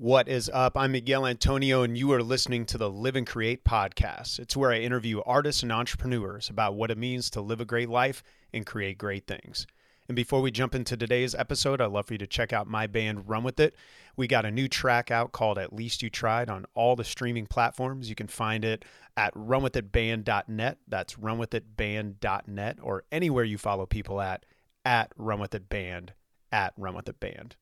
What is up? I'm Miguel Antonio, and you are listening to the Live and Create podcast. It's where I interview artists and entrepreneurs about what it means to live a great life and create great things. And before we jump into today's episode, I'd love for you to check out my band Run With It. We got a new track out called At Least You Tried on all the streaming platforms. You can find it at runwithitband.net. That's runwithitband.net or anywhere you follow people at, at runwithitband, at runwithitband.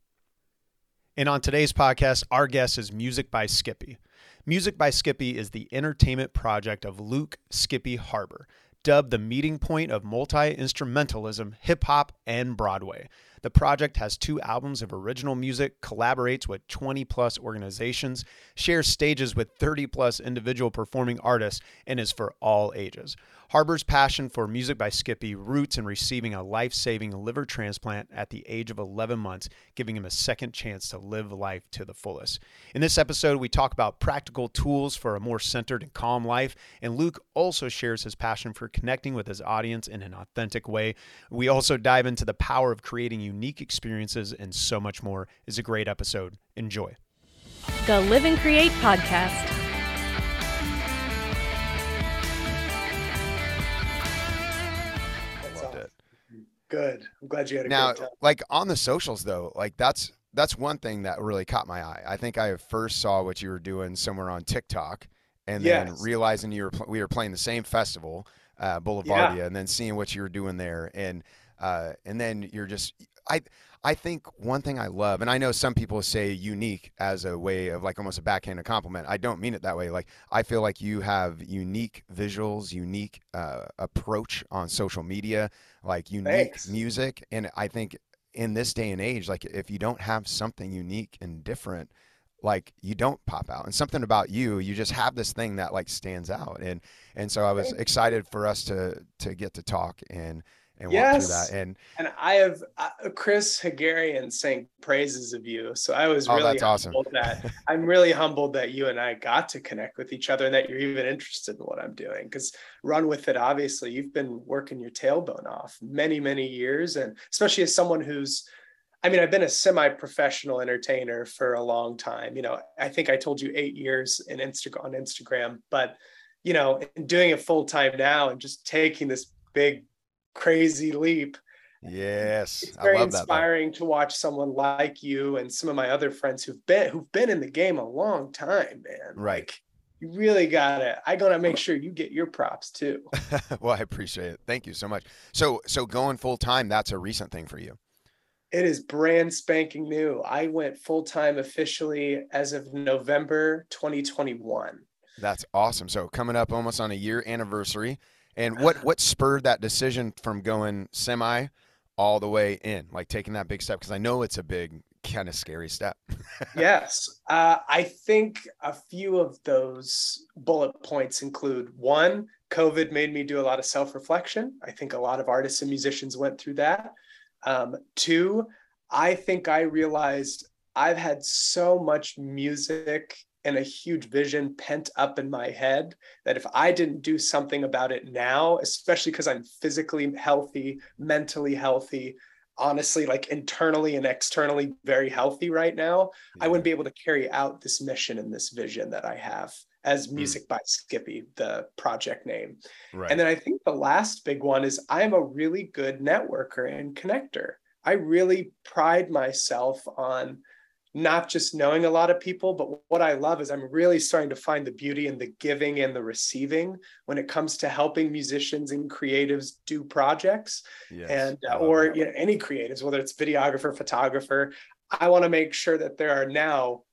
And on today's podcast, our guest is Music by Skippy. Music by Skippy is the entertainment project of Luke Skippy Harbur, dubbed the meeting point of multi instrumentalism, hip hop, and Broadway. The project has two albums of original music, collaborates with 20 plus organizations, shares stages with 30 plus individual performing artists, and is for all ages. Harbur's passion for music by Skippy roots in receiving a life saving liver transplant at the age of 11 months, giving him a second chance to live life to the fullest. In this episode, we talk about practical tools for a more centered and calm life, and Luke also shares his passion for connecting with his audience in an authentic way. We also dive into the power of creating unique experiences and so much more. is a great episode. Enjoy. The Live and Create podcast. Loved it. Good. I'm glad you had a Now, great time. like on the socials though, like that's that's one thing that really caught my eye. I think I first saw what you were doing somewhere on TikTok, and then realizing you were pl- we were playing the same festival, uh, Boulevardia, and then seeing what you were doing there, and uh, and then you're just I I think one thing I love, and I know some people say unique as a way of like almost a backhanded compliment. I don't mean it that way. Like I feel like you have unique visuals, unique uh, approach on social media, like unique Thanks. music, and I think in this day and age, like if you don't have something unique and different, like you don't pop out. And something about you, you just have this thing that like stands out. And and so I was excited for us to to get to talk and and walk Yes. through that. And And I have uh, Chris Hagarian sang praises of you. So I was Oh, really awesome. humbled that I'm really humbled that you and I got to connect with each other and that you're even interested in what I'm doing. Because run with it, obviously, you've been working your tailbone off many, many years. And especially as someone who's I mean, I've been a semi-professional entertainer for a long time. You know, I think I told you eight years in Insta- on Instagram, but you know, doing it full time now and just taking this big, crazy leap, yes, it's I very love that. inspiring to watch someone like you and some of my other friends who've been who've been in the game a long time, man. Right. Like, you really gotta. I gotta make sure you get your props too. well, I appreciate it. Thank you so much. So so going full time, that's a recent thing for you. It is brand spanking new. I went full time officially as of November 2021. That's awesome. So coming up almost on a year anniversary. And what what spurred that decision from going semi all the way in, like taking that big step? Because I know it's a big, kind of scary step. yes. Uh, I think a few of those bullet points include one, COVID made me do a lot of self reflection. I think a lot of artists and musicians went through that. Um, two, I think I realized I've had so much music and a huge vision pent up in my head that if I didn't do something about it now, especially because I'm physically healthy, mentally healthy, honestly, like internally and externally very healthy right now, I wouldn't be able to carry out this mission and this vision that I have as hmm. Music by Skippy, the project name. Right. And then I think the last big one is I'm a really good networker and connector. I really pride myself on not just knowing a lot of people, but what I love is I'm really starting to find the beauty in the giving and the receiving when it comes to helping musicians and creatives do projects Yes, and uh, or you know, any creatives, whether it's videographer, photographer. I want to make sure that there are now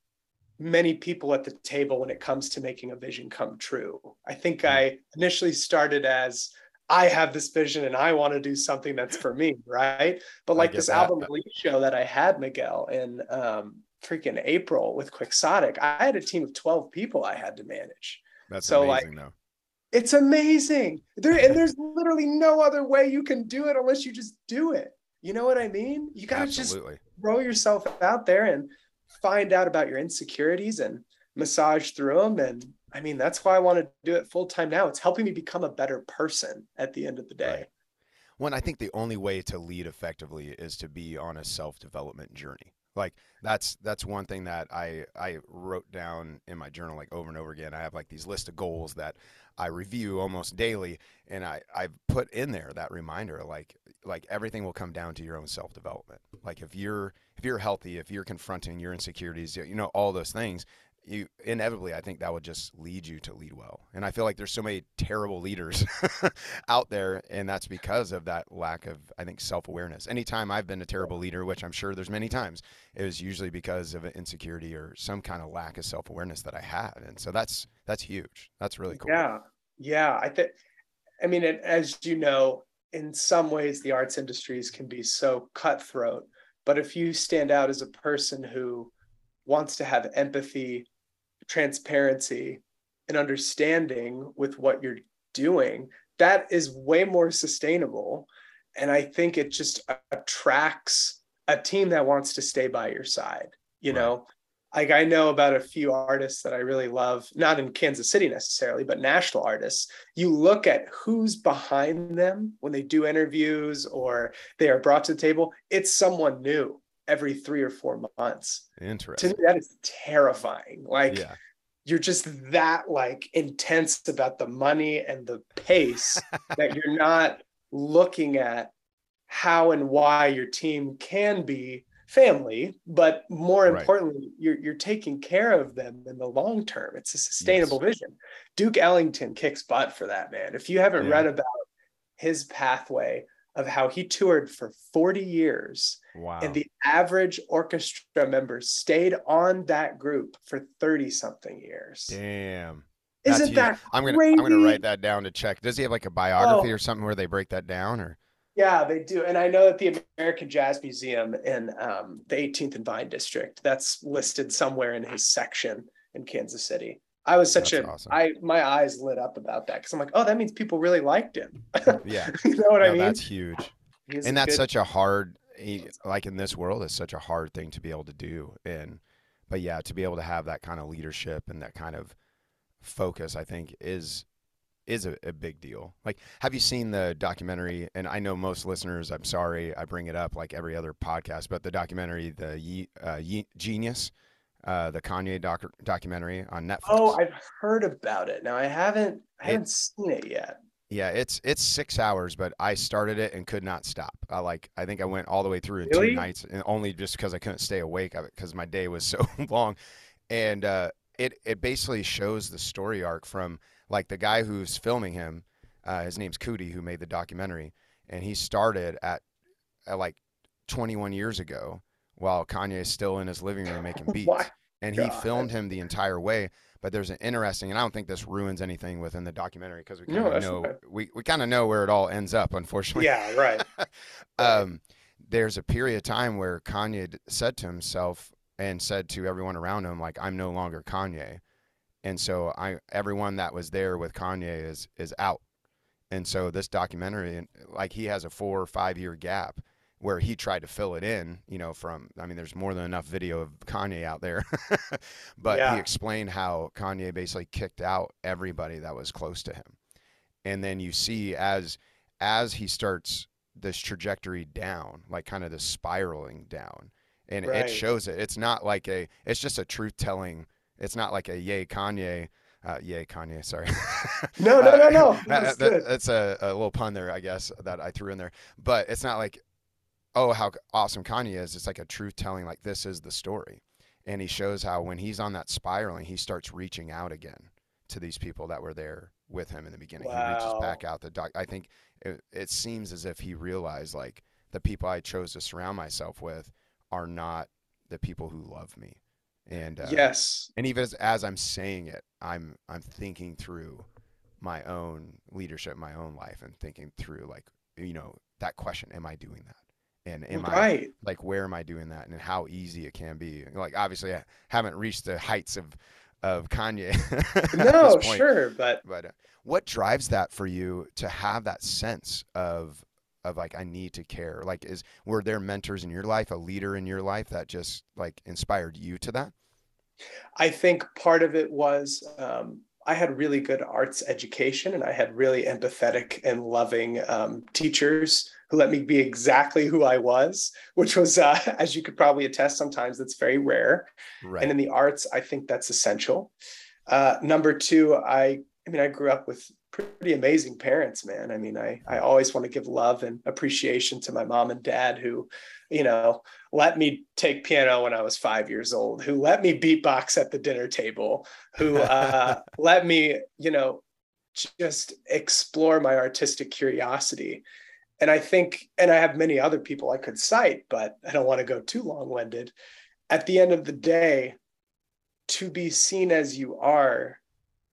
many people at the table when it comes to making a vision come true. I think Hmm. I initially started as I have this vision and I want to do something that's for me, right? But like this that. album release show that I had, Miguel, and um, freaking April with Quixotic, I had a team of 12 people I had to manage. That's so, like, amazing though. It's amazing. There and there's literally no other way you can do it unless you just do it. You know what I mean? You gotta just throw yourself out there and find out about your insecurities and massage through them. And I mean, that's why I want to do it full time now. It's helping me become a better person at the end of the day. Right. When I think the only way to lead effectively is to be on a self development journey. Like that's that's one thing that I I wrote down in my journal like over and over again. I have like these list of goals that I review almost daily, and I I've put in there that reminder like like everything will come down to your own self development. Like if you're if you're healthy, if you're confronting your insecurities, you know all those things, you inevitably I think that would just lead you to lead well. And I feel like there's so many terrible leaders out there and that's because of that lack of I think self-awareness. Anytime I've been a terrible leader, which I'm sure there's many times, it was usually because of insecurity or some kind of lack of self-awareness that I had. And so that's that's huge. That's really cool. Yeah. Yeah, I think I mean as you know, in some ways the arts industries can be so cutthroat, but if you stand out as a person who wants to have empathy transparency and understanding with what you're doing, that is way more sustainable. And I think it just attracts a team that wants to stay by your side. You right. know, like I know about a few artists that I really love, not in Kansas City necessarily, but national artists. You look at who's behind them when they do interviews or they are brought to the table, it's someone new every three or four months. Interesting. To me, that is terrifying. Like yeah. you're just that like intense about the money and the pace that you're not looking at how and why your team can be family, but more right. importantly, you're you're taking care of them in the long term. It's a sustainable yes. vision. Duke Ellington kicks butt for that, man. If you haven't yeah. read about his pathway of how he toured for 40 years. Wow. And the average orchestra member stayed on that group for 30 something years. Damn. Isn't That's that I'm gonna crazy? I'm gonna write that down to check. Does he have like a biography oh. or something where they break that down or yeah, they do. And I know that the American Jazz Museum in um, the 18th and Vine District, that's listed somewhere in his section in Kansas City. I was such That's a awesome. I my eyes lit up about that because I'm like, oh, that means people really liked him. yeah, you know what no, I mean. That's huge, He's and that's good... such a hard, like in this world, it's such a hard thing to be able to do. And but yeah, to be able to have that kind of leadership and that kind of focus, I think is is a, a, big deal. Like, have you seen the documentary? And I know most listeners. I'm sorry I bring it up like every other podcast, but the documentary, the Ye, uh, Ye, Genius uh, the Kanye doc- documentary on Netflix. Oh, I've heard about it. Now I haven't I haven't seen it yet. Yeah, it's it's six hours, but I started it and could not stop. I like I think I went all the way through in really? two nights, and only just because I couldn't stay awake because my day was so long. And uh, it it basically shows the story arc from like the guy who's filming him. Uh, his name's Coodie, who made the documentary, and he started at, at like 21 years ago while Kanye is still in his living room making beats. and he filmed him the entire way. But there's an interesting, and I don't think this ruins anything within the documentary because we kind of no, know right. we, we kind of know where it all ends up. Unfortunately, yeah, right. um, there's a period of time where Kanye said to himself and said to everyone around him, like, "I'm no longer Kanye," and so I everyone that was there with Kanye is is out. And so this documentary, like, he has a four or five year gap where he tried to fill it in, you know, from I mean, there's more than enough video of Kanye out there, but yeah. he explained how Kanye basically kicked out everybody that was close to him, and then you see as as he starts this trajectory down, like kind of the spiraling down, and right. it shows it. It's not like a, it's just a truth telling. It's not like a yay Kanye. Uh, yay, Kanye. Sorry. no, no, no, no. That's, that, that's a, a, little pun there, I guess, that I threw in there. But it's not like oh, how awesome Kanye is. It's like a truth telling, like this is the story. And he shows how when he's on that spiraling, he starts reaching out again to these people that were there with him in the beginning. Wow. He reaches back out. The doc. I think it, it seems as if he realized like the people I chose to surround myself with are not the people who love me. And uh, yes, and even as, as I'm saying it, I'm I'm thinking through my own leadership, my own life, and thinking through like you know that question: Am I doing that? And am right. I like where am I doing that and how easy it can be. Like obviously I haven't reached the heights of of Kanye. no, sure, but but uh, what drives that for you to have that sense of of like I need to care? Like is were there mentors in your life, a leader in your life that just like inspired you to that? I think part of it was um, I had really good arts education and I had really empathetic and loving um, teachers who let me be exactly who I was, which was, uh, as you could probably attest, sometimes that's very rare. Right. And in the arts, I think that's essential. Uh, number two, I, I mean, I grew up with pretty amazing parents, man. I mean, I, I always want to give love and appreciation to my mom and dad who, you know, let me take piano when I was five years old, who let me beatbox at the dinner table, who uh, let me, you know, just explore my artistic curiosity. And I think, and I have many other people I could cite, but I don't want to go too long winded. At the end of the day, to be seen as you are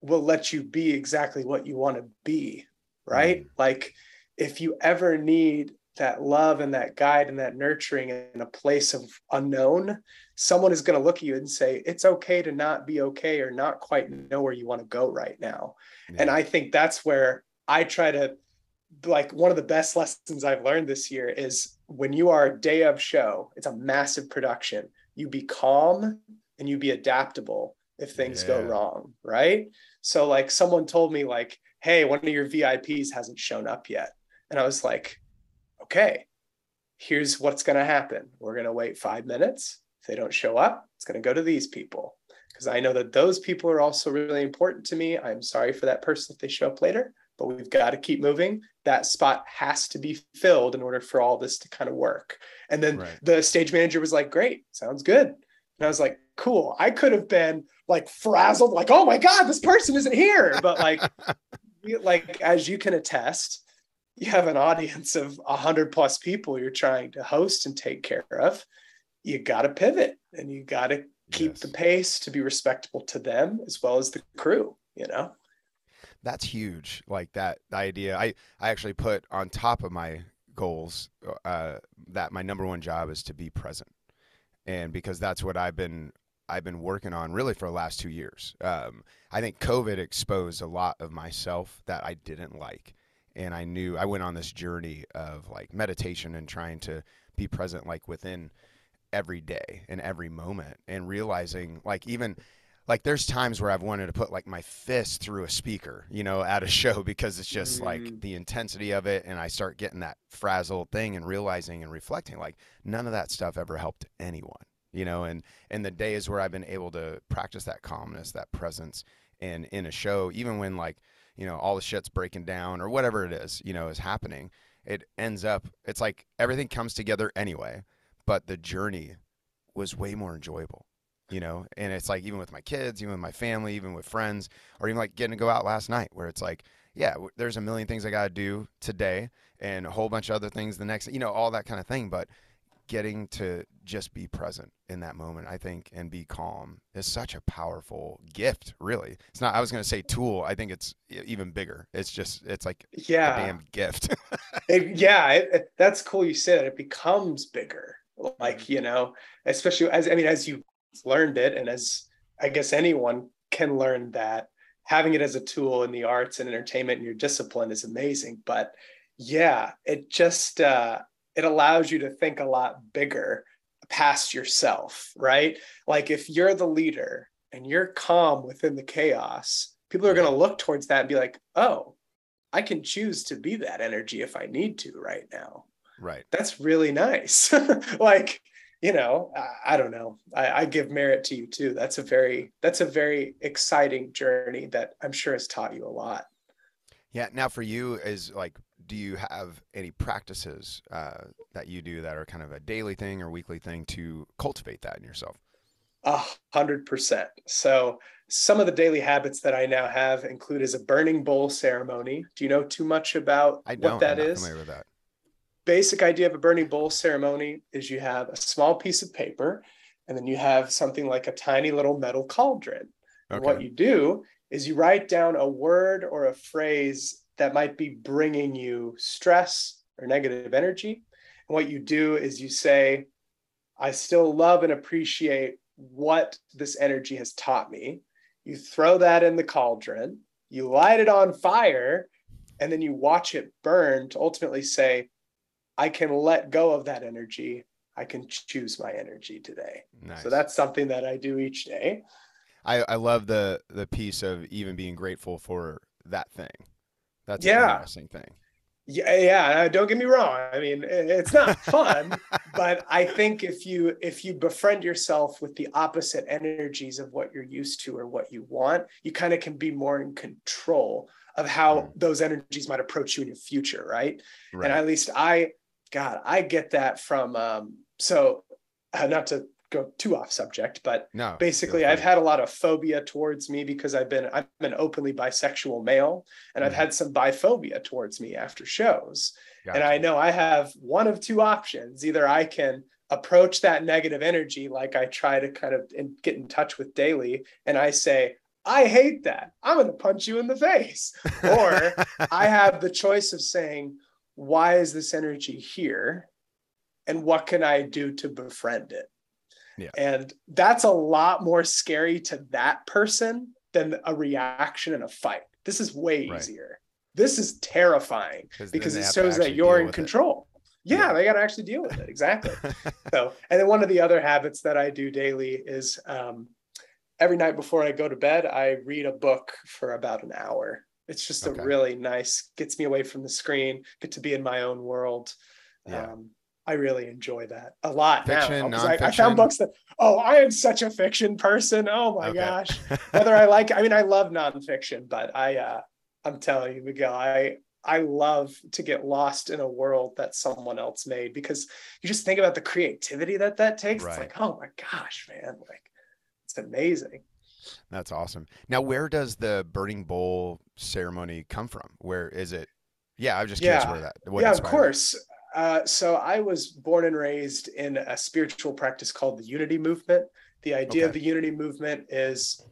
will let you be exactly what you want to be, right? Mm. Like, if you ever need that love and that guide and that nurturing in a place of unknown, someone is going to look at you and say, it's okay to not be okay or not quite know where you want to go right now. Yeah. And I think that's where I try to, like, one of the best lessons I've learned this year is when you are a day of show, it's a massive production, you be calm and you be adaptable if things yeah. go wrong, right? So, like, someone told me, like, hey, one of your VIPs hasn't shown up yet. And I was like, okay, here's what's going to happen. We're going to wait five minutes. If they don't show up, it's going to go to these people because I know that those people are also really important to me. I'm sorry for that person if they show up later, but we've got to keep moving. That spot has to be filled in order for all this to kind of work. And then right. the stage manager was like, great, sounds good. And I was like, cool. I could have been like frazzled, like, oh my God, this person isn't here. But like, like as you can attest, you have an audience of 100 plus people you're trying to host and take care of you got to pivot and you got to keep yes. the pace to be respectable to them as well as the crew you know that's huge like that idea. I i actually put on top of my goals uh, that my number one job is to be present. And because that's what i've been i've been working on really for the last two years. Um, i think covid exposed a lot of myself that i didn't like. And I knew I went on this journey of like meditation and trying to be present like within every day and every moment and realizing like even like there's times where I've wanted to put like my fist through a speaker, you know, at a show because it's just mm. like the intensity of it and I start getting that frazzled thing and realizing and reflecting like none of that stuff ever helped anyone, you know, and and the days where I've been able to practice that calmness, that presence and in a show even when like you know all the shit's breaking down or whatever it is you know is happening it ends up it's like everything comes together anyway but the journey was way more enjoyable you know and it's like even with my kids even with my family even with friends or even like getting to go out last night where it's like yeah there's a million things i got to do today and a whole bunch of other things the next you know all that kind of thing but getting to just be present in that moment, I think, and be calm is such a powerful gift, really. It's not, I was going to say tool. I think it's even bigger. It's just, it's like yeah. a damn gift. it, yeah. It, it, that's cool. You said it becomes bigger. Like, mm-hmm. you know, especially as, I mean, as you learned it and as I guess anyone can learn that having it as a tool in the arts and entertainment in your discipline is amazing. But yeah, it just, uh, it allows you to think a lot bigger past yourself, right? Like if you're the leader and you're calm within the chaos, people are going to look towards that and be like, oh, I can choose to be that energy if I need to right now. Right. That's really nice. like, you know, I, I don't know. I, I, give merit to you too. That's a very, that's a very exciting journey that I'm sure has taught you a lot. Yeah. Now for you is like do you have any practices uh, that you do that are kind of a daily thing or weekly thing to cultivate that in yourself? A hundred percent. So some of the daily habits that I now have include is a burning bowl ceremony. Do you know too much about I what that I'm is? Familiar with that. Basic idea of a burning bowl ceremony is you have a small piece of paper, and then you have something like a tiny little metal cauldron. Okay. What you do is you write down a word or a phrase that might be bringing you stress or negative energy. And what you do is you say, I still love and appreciate what this energy has taught me. You throw that in the cauldron, you light it on fire, and then you watch it burn to ultimately say, I can let go of that energy. I can choose my energy today. Nice. So that's something that I do each day. I, I love the the piece of even being grateful for that thing that's yeah. an interesting thing. Yeah, yeah. Don't get me wrong. I mean, it's not fun, but I think if you if you befriend yourself with the opposite energies of what you're used to or what you want, you kind of can be more in control of how mm. those energies might approach you in your future, right? right. And at least I, God, I get that from. Um, so, uh, not to go too off subject, but no, basically I've had a lot of phobia towards me because I've been I'm an openly bisexual male and mm I've mm-hmm. had some biphobia towards me after shows. Gotcha. And I know I have one of two options. Either I can approach that negative energy like I try to kind of in, get in touch with daily and I say, I hate that. I'm going to punch you in the face. Or I have the choice of saying, why is this energy here? And what can I do to befriend it? Yeah. And that's a lot more scary to that person than a reaction and a fight. This is way right. easier. This is terrifying because it shows that you're in control. Yeah, yeah, they got to actually deal with it. Exactly. so, and then one of the other habits that I do daily is um, every night before I go to bed, I read a book for about an hour. It's just okay. a really nice, gets me away from the screen, get to be in my own world. Yeah. Um, I really enjoy that a lot fiction, now. I, I, found books that, oh, I am such a fiction person. Oh my okay. gosh. Whether I like, I mean, I love nonfiction, but I, uh, I'm telling you, Miguel, I, I love to get lost in a world that someone else made because you just think about the creativity that that takes. Right. It's like, oh my gosh, man, like it's amazing. That's awesome. Now, where does the burning bowl ceremony come from? Where is it? Yeah, I was just curious yeah. where that. yeah, of course. Uh, so I was born and raised in a spiritual practice called the Unity Movement. The idea okay. of the Unity Movement is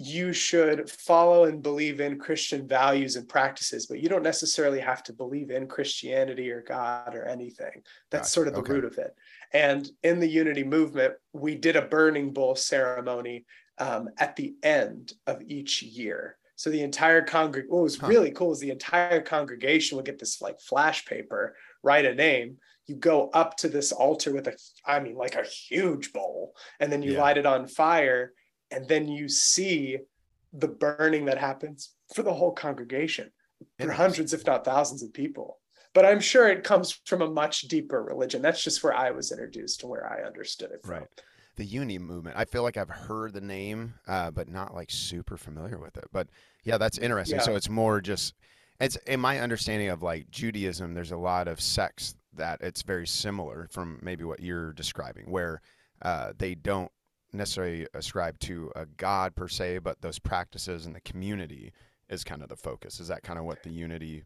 you should follow and believe in Christian values and practices, but you don't necessarily have to believe in Christianity or God or anything. That's gotcha. sort of the okay. root of it. And in the Unity Movement, we did a burning bowl ceremony um, at the end of each year. So the entire congregation, what was huh. really cool is the entire congregation would get this like flash paper write a name you go up to this altar with a i mean like a huge bowl and then you yeah. light it on fire and then you see the burning that happens for the whole congregation for hundreds if not thousands of people but i'm sure it comes from a much deeper religion that's just where i was introduced and where i understood it from. right the Unity movement. I feel like I've heard the name, uh, but not like super familiar with it. But yeah, that's interesting. Yeah. So it's more just it's in my understanding of like Judaism, there's a lot of sects that it's very similar from maybe what you're describing, where uh, they don't necessarily ascribe to a God per se, but those practices and the community is kind of the focus. Is that kind of what the unity?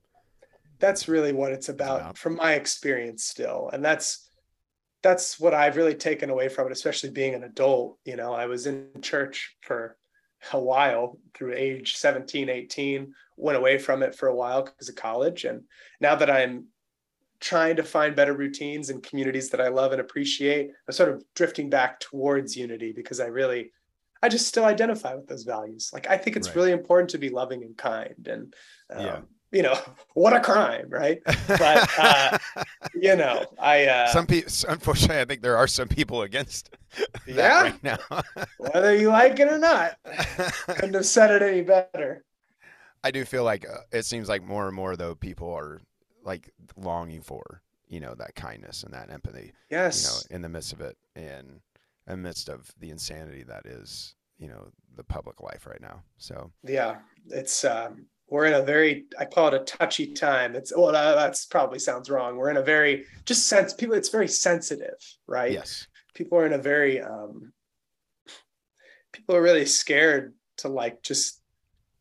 That's really what it's about, about, from my experience still, and that's that's what I've really taken away from it, especially being an adult. You know, I was in church for a while through age 17 18 went away from it for a while because of college and now that i'm trying to find better routines and communities that i love and appreciate i'm sort of drifting back towards unity because i really i just still identify with those values like i think it's right. really important to be loving and kind and um, yeah you know what a crime right? But uh, you know i uh, some people unfortunately i think there are some people against yeah. right now. Whether you like it or not couldn't have said it any better. I do feel like uh, it seems like more and more though people are like longing for you know that kindness and that empathy yes you know in the midst of it and amidst of the insanity that is you know the public life right now. So yeah it's um we're in a very i call it a touchy time. It's well that's probably sounds wrong. We're in a very just sense people it's very sensitive right? Yes. People are in a very um people are really scared to like just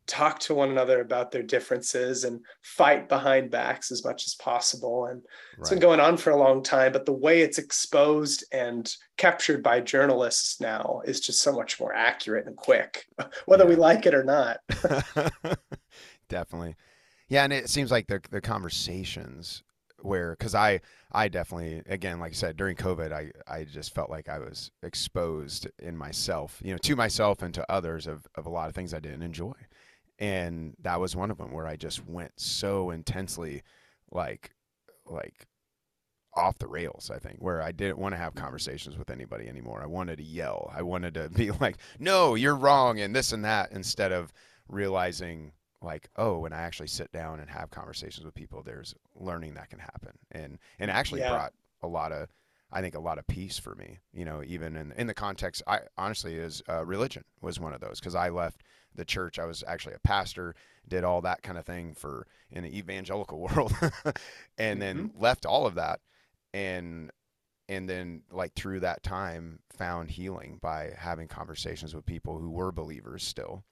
talk to one another about their differences and fight behind backs as much as possible. And it's been going on for a long time but the way it's exposed and captured by journalists now is just so much more accurate and quick whether yeah. we like it or not definitely. Yeah, and it seems like the the conversations where because I I definitely again like I said during COVID I I just felt like I was exposed in myself you know to myself and to others of of a lot of things I didn't enjoy, and that was one of them where I just went so intensely like like off the rails i think where i didn't want to have conversations with anybody anymore. I wanted to yell. I wanted to be like no you're wrong and this and that instead of realizing like oh when i actually sit down and have conversations with people there's learning that can happen. And and actually Yeah. brought a lot of i think a lot of peace for me you know even in in the context i honestly is uh, religion was one of those because i left the church. I was actually a pastor did all that kind of thing for in the evangelical world and then left all of that and and then like through that time found healing by having conversations with people who were believers still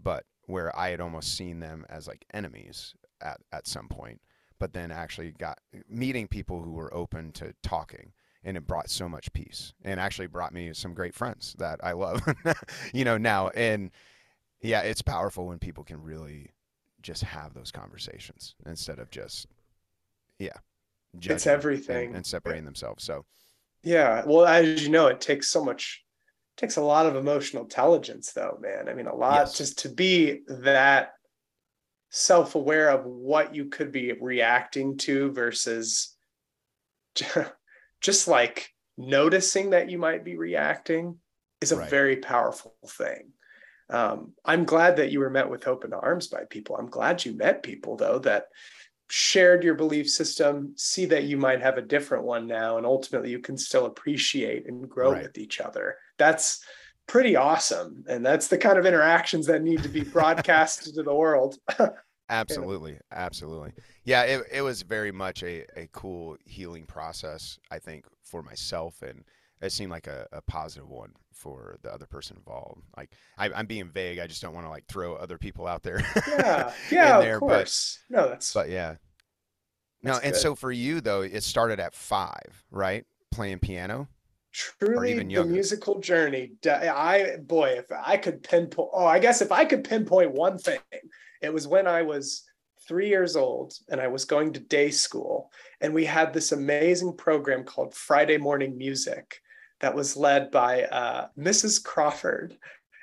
but where i had almost seen them as like enemies at, at some point but then actually got meeting people who were open to talking and it brought so much peace and actually brought me some great friends that i love you know now and yeah it's powerful when people can really just have those conversations instead of just yeah it's everything. and separating themselves so Yeah. Well, as you know, it takes so much, takes a lot of emotional intelligence, though, man. I mean, a lot Yes. just to be that self aware of what you could be reacting to versus just like noticing that you might be reacting is a Right. very powerful thing. Um, I'm glad that you were met with open arms by people. I'm glad you met people, though, that shared your belief system, see that you might have a different one now, and ultimately you can still appreciate and grow Right. with each other. That's pretty awesome. And that's the kind of interactions that need to be broadcasted to the world. Absolutely, absolutely. Yeah, it it was very much a, a cool healing process, I think, for myself, and it seemed like a, a positive one for the other person involved. Like I, I'm being vague. I just don't want to like throw other people out there. yeah. Yeah, there, of but- course. no, that's But yeah. No, and good. so for you though, it started at five, right? Playing piano. truly even the musical journey. I boy, if I could pinpoint, oh, I guess if I could pinpoint one thing, it was when I was three years old and I was going to day school, and we had this amazing program called Friday Morning Music that was led by uh, Mrs. Crawford,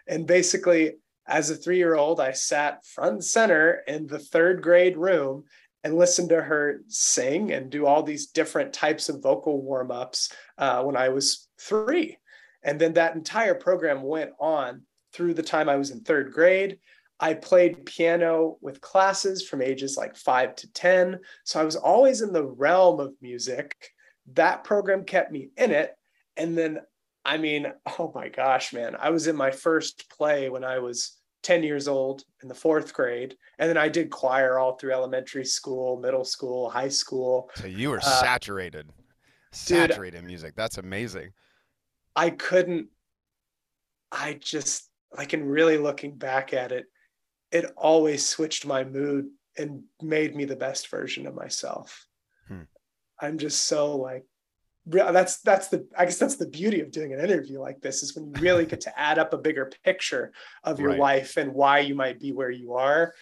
and basically. As a three year old, I sat front and center in the third grade room and listened to her sing and do all these different types of vocal warm ups uh, when I was three. And then that entire program went on through the time I was in third grade. I played piano with classes from ages like five to 10. So I was always in the realm of music. That program kept me in it. And then, I mean, oh my gosh, man, I was in my first play when I was 10 years old in the fourth grade. And then I did choir all through elementary school, middle school, high school. So you were Uh, saturated, saturated in music. That's amazing. I couldn't, I just like in really looking back at it, it always switched my mood and made me the best version of myself. Hmm. I'm just so like, that's that's the I guess that's the beauty of doing an interview like this is when you really get to add up a bigger picture of your Right. life and why you might be where you are.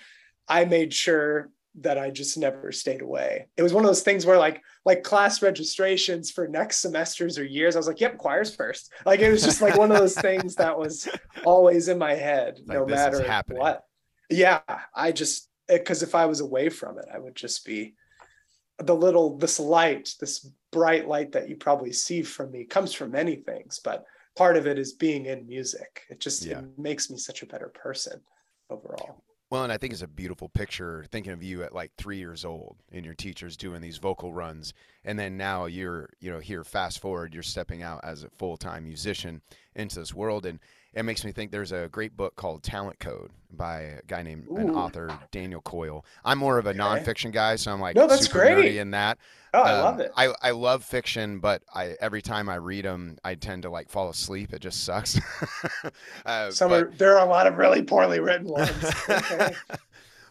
I made sure that I just never stayed away. It was one of those things where like like class registrations for next semesters or years, I was like, yep, choirs first. Like it was just like one of those things that was always in my head, Like, no matter what. Yeah, I just because if I was away from it, I would just be the little this light, this bright light that you probably see from me comes from many things, but part of it is being in music. It just Yeah. it makes me such a better person overall. Well, and I think it's a beautiful picture thinking of you at like three years old and your teachers doing these vocal runs. And then now you're, you know, here, fast forward, you're stepping out as a full time musician into this world. And it makes me think there's a great book called Talent Code by a guy named an author, Daniel Coyle. I'm more of a nonfiction guy, so I'm like No, that's super great. nerdy in that. Oh, I Um, love it. I, I love fiction, but I every time I read them, I tend to like fall asleep. It just sucks. uh, Some but- are there are a lot of really poorly written ones. Okay.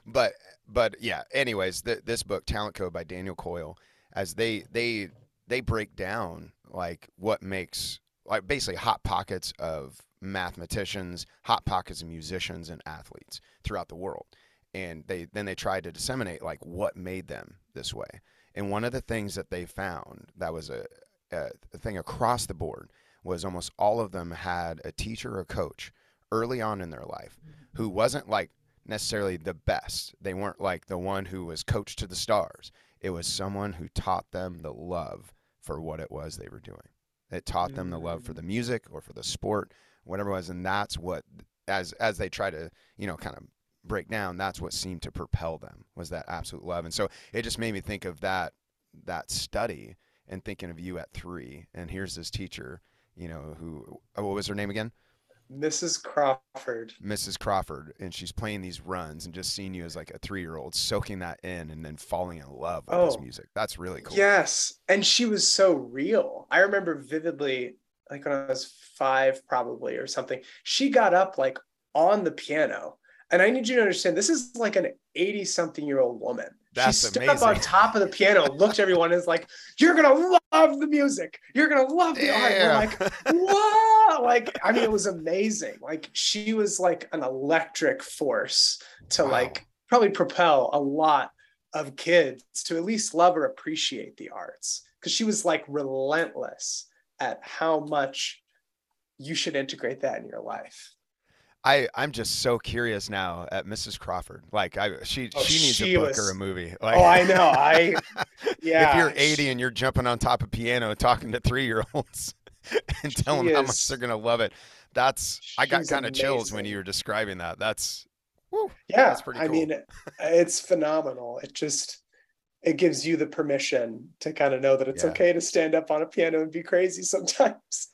but but yeah anyways th- this book talent code by daniel coyle as they they they break down like what makes like basically hot pockets of mathematicians hot pockets of musicians and athletes throughout the world and they then they tried to disseminate like what made them this way and one of the things that they found that was a, a, a thing across the board was almost all of them had a teacher or coach early on in their life mm-hmm. who wasn't like necessarily the best. They weren't like the one who was coached to the stars. It was someone who taught them the love for what it was they were doing. It taught them the love for the mm. music or for the sport, whatever it was, and that's what as as they try to you know kind of break down, that's what seemed to propel them was that absolute love. And so it just made me think of that that study and thinking of you at three. And here's this teacher, you know, who oh, what was her name again? Mrs. Crawford. Mrs. Crawford, and she's playing these runs and just seeing you as like a three year old, soaking that in and then falling in love with this Oh, music. That's really cool. Yes. And she was so real. I remember vividly, like when I was five, probably or something, she got up like on the piano. And I need you to understand this is like an 80 something year old woman. That's she stood up on top of the piano, looked at everyone, and is like, You're gonna love the music. You're gonna love the art. We're like, What? Like, I mean, it was amazing. Like, she was like an electric force to Wow. like probably propel a lot of kids to at least love or appreciate the arts because she was like relentless at how much you should integrate that in your life. I I'm just so curious now at Mrs. Crawford. Like I she Oh, she needs she a book was- or a movie. Oh, like oh, I know. I yeah. if you're 80 and you're jumping on top of piano talking to three year olds and telling them She how much they're gonna love it, that's I got kind of chills when you were describing that. That's woo, yeah, that's pretty I mean, it's phenomenal. It just it gives you the permission to kind of know that it's Yeah. okay to stand up on a piano and be crazy sometimes.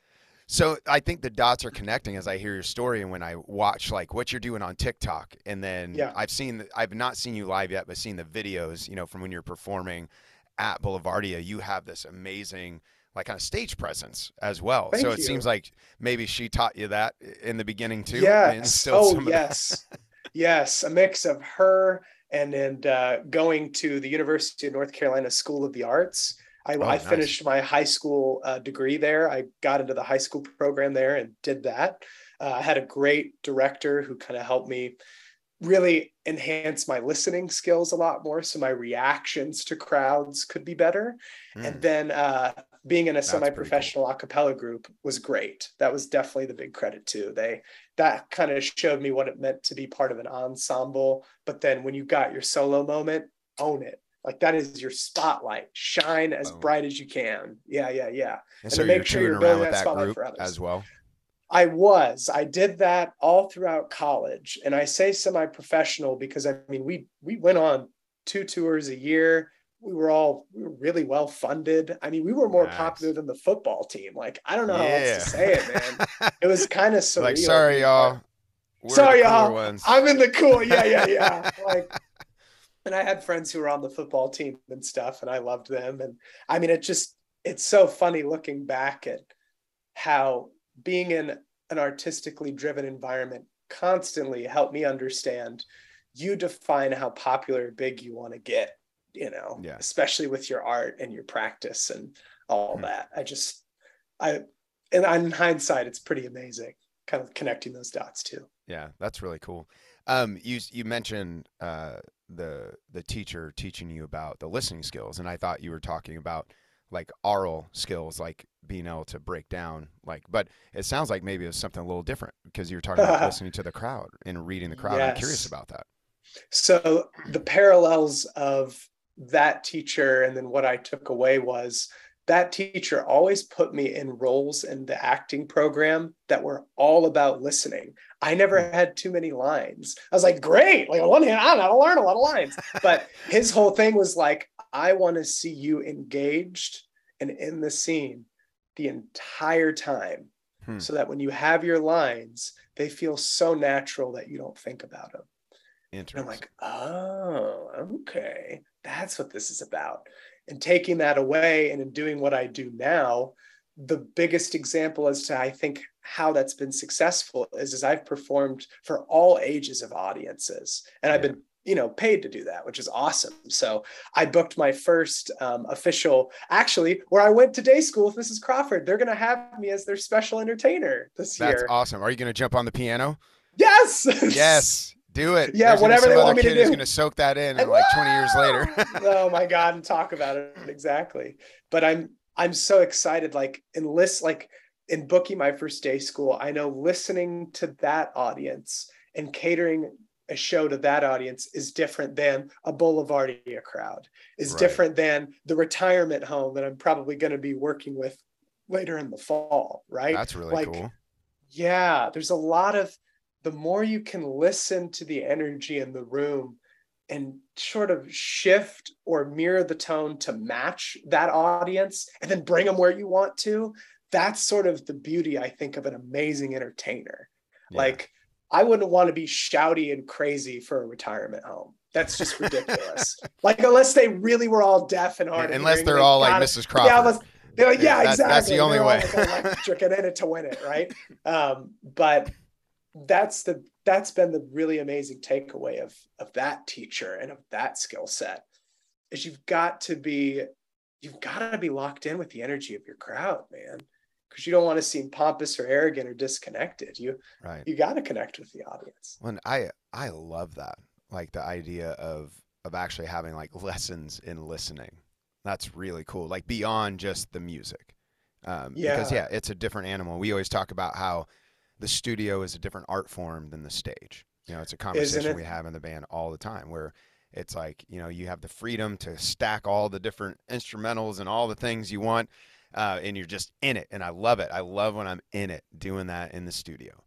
So I think the dots are connecting as I hear your story and when I watch like what you're doing on TikTok and then Yeah. I've seen I've not seen you live yet but seen the videos, you know, from when you're performing at Boulevardia, you have this amazing like kind of stage presence as well. so Thank it you. seems like maybe she taught you that in the beginning too. Yes. Oh, some of that. yes. yes. A mix of her and and uh, going to the University of North Carolina School of the Arts. I, Oh, I nice. finished my high school uh, degree there. I got into the high school program there and did that. Uh, I had a great director who kind of helped me really enhance my listening skills a lot more so my reactions to crowds could be better and Mm. then uh, being in a That's semi-professional a cappella group was great that was definitely the big credit too they that kind of showed me what it meant to be part of an ensemble but then when you got your solo moment own it like that is your spotlight shine as Boom. bright as you can yeah yeah yeah And to so make sure you're building that that spotlight group for others. as well. I was. I did that all throughout college, and I say semi-professional because I mean we we went on two tours a year. We were all we were really well funded. I mean, we were more Nice. popular than the football team. Like I don't know how else to say it, man. It was kind of surreal. like sorry y'all. We're Sorry, y'all. Ones. I'm in the cool. Yeah, yeah, yeah. like, and I had friends who were on the football team and stuff, and I loved them. And I mean, it just it's so funny looking back at how being in an artistically driven environment constantly helped me understand you define how popular or big you want to get you know Yeah. especially with your art and your practice and all Hmm. that i just i and in hindsight it's pretty amazing kind of connecting those dots too Yeah, that's really cool. Um, you you mentioned uh, the the teacher teaching you about the listening skills, and I thought you were talking about like oral skills, like being able to break down. Like, but it sounds like maybe it was something a little different because you were talking about listening to the crowd and reading the crowd. I'm curious about that. So the parallels of that teacher and then what I took away was that teacher always put me in roles in the acting program that were all about listening. I never had too many lines. I was like, great. Like on one hand, I don't know, I learn a lot of lines. But his whole thing was like, I want to see you engaged and in the scene the entire time. Hmm. So that when you have your lines, they feel so natural that you don't think about them. And I'm like, oh, okay. That's what this is about. And taking that away and in doing what I do now, the biggest example as to I think how that's been successful is, is I've performed for all ages of audiences. And I've been, you know, paid to do that, which is awesome. So I booked my first um, official, actually, where I went to day school with Mrs. Crawford. They're going to have me as their special entertainer this That's year. That's awesome. Are you going to jump on the piano? Yes. Yes. Do it. Yeah, There's whatever they want other me to do. going to soak that in, and like 20 years later. oh my god and talk about it exactly but i'm i'm so excited like in list like in booking my first day school i know listening to that audience and catering a show to that audience is different than a boulevardia crowd is Right. different than the retirement home that i'm probably going to be working with later in the fall right That's really like, cool. yeah there's a lot of the more you can listen to the energy in the room and sort of shift or mirror the tone to match that audience and then bring them where you want to that's sort of the beauty i think of an amazing entertainer yeah. like i wouldn't want to be shouty and crazy for a retirement home that's just ridiculous like unless they really were all deaf and hard unless they're all like mrs crawford yeah, unless, they're like, yeah, yeah exactly. That's the only they're way. Like electric and in it to win it, right? Um, but that's the that's been the really amazing takeaway of of that teacher and of that skill set is you've got to be you've got to be locked in with the energy of your crowd man because you don't want to seem pompous or arrogant or disconnected. You right. you got to connect with the audience. And i i love that like the idea of of actually having like lessons in listening. That's really cool like beyond just the music um, yeah. because yeah it's a different animal. We always talk about how the studio is a different art form than the stage. You know, it's a conversation we have in the band all the time where it's like, you know, you have the freedom to stack all the different instrumentals and all the things you want, uh, and you're just in it. And I love it. I love when I'm in it doing that in the studio.